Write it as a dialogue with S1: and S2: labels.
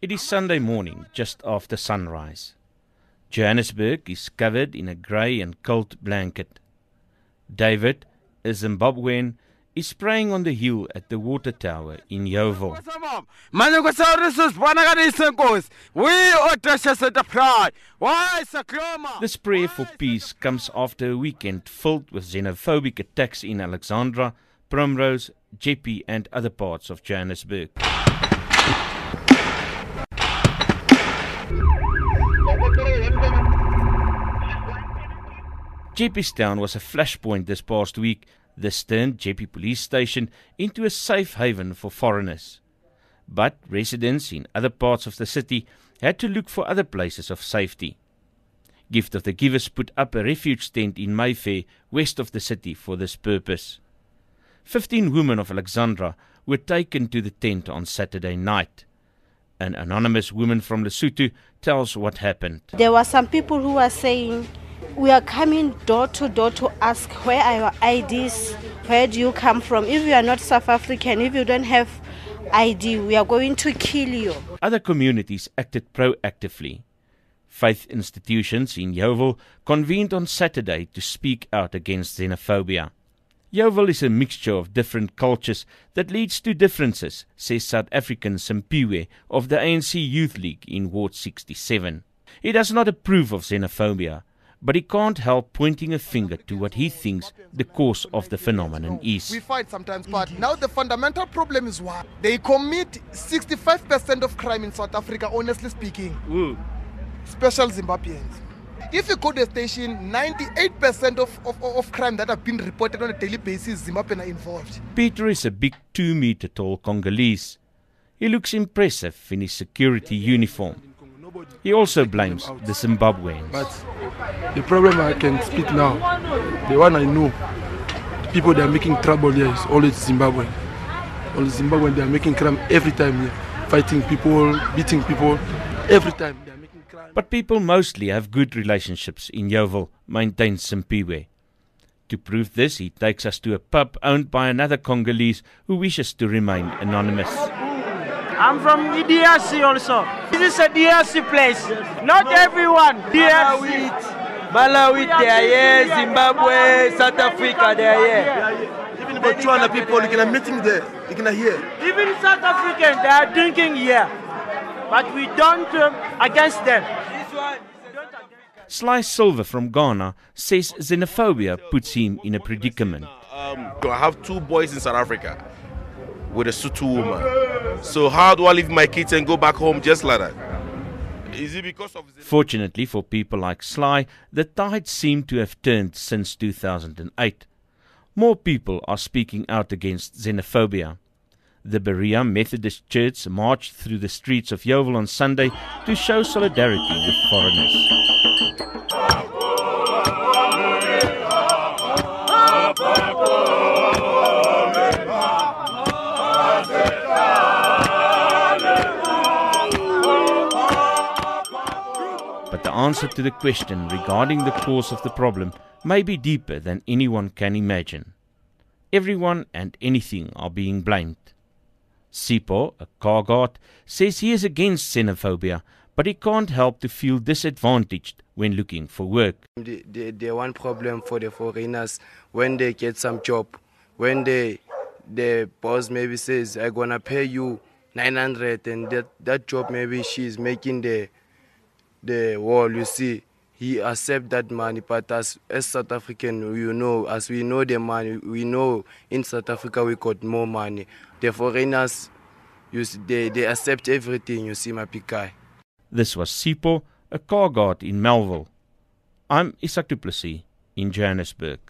S1: It is Sunday morning, just after sunrise. Johannesburg is covered in a grey and cold blanket. David, a Zimbabwean, is praying on the hill at the water tower in Yeovil. This prayer for peace comes after a weekend filled with xenophobic attacks in Alexandra, Primrose, Jeppe, and other parts of Johannesburg. Jeppestown was a flashpoint this past week. This turned Jeppe Police Station into a safe haven for foreigners. But residents in other parts of the city had to look for other places of safety. Gift of the Givers put up a refuge tent in Mayfair, west of the city, for this purpose. Fifteen women of Alexandra were taken to the tent on Saturday night. An anonymous woman from Lesotho tells what happened.
S2: There were some people who were saying we are coming door to door to ask where are your IDs, where do you come from. If you are not South African, if you don't have ID, we are going to kill you.
S1: Other communities acted proactively. Faith institutions in Yeoville convened on Saturday to speak out against xenophobia. Yeoville is a mixture of different cultures that leads to differences, says South African Simpiwe of the ANC Youth League in Ward 67. He does not approve of xenophobia, but he can't help pointing a finger to what he thinks the cause of the phenomenon is.
S3: We fight sometimes, but now the fundamental problem is what? They commit 65% of crime in South Africa, honestly speaking.
S1: Ooh.
S3: Special Zimbabweans. If you go to the station, 98% of, of, of crime that have been reported on a daily basis, Zimbabwean are involved.
S1: Peter is a big two meter tall Congolese. He looks impressive in his security uniform. He also blames the Zimbabweans.
S4: But the problem I can speak now, the one I know, the people that are making trouble here is always Zimbabwe. All Zimbabwe, they are making crime every time here, fighting people, beating people, every time they are making crime.
S1: But people mostly have good relationships in Yeoville, maintains Simpiwe. To prove this, he takes us to a pub owned by another Congolese who wishes to remain anonymous.
S5: I'm from DRC also. This is a DRC place. Not everyone. DRC.
S6: Malawi, they are here. Zimbabwe, South Africa, they are here.
S4: Even about 200 people, you can meet him there, you can hear.
S5: Even South Africans, they are drinking here. But we don't uh, against them.
S1: Sly Silver from Ghana says xenophobia puts him in a predicament.
S7: Um, I have two boys in South Africa with a Sotho woman. So how do I leave my kids and go back home just like that? Is it because of
S1: Fortunately for people like Sly, the tide seemed to have turned since 2008. More people are speaking out against xenophobia. The Berea Methodist Church marched through the streets of Yeoville on Sunday to show solidarity with foreigners. But the answer to the question regarding the cause of the problem may be deeper than anyone can imagine. Everyone and anything are being blamed. Sipo, a car guard, says he is against xenophobia, but he can't help to feel disadvantaged when looking for work.
S8: The, the, the one problem for the foreigners when they get some job, when they the boss maybe says I'm gonna pay you 900 and that, that job maybe she's making the the wall you see he accept that money but as as south african you know as we know the money we know in south africa we got more money the foreigners you see, they, they accept everything you see my big guy
S1: This was Sipo, a car guard in Melville. I'm Isak Du Plessis in Johannesburg.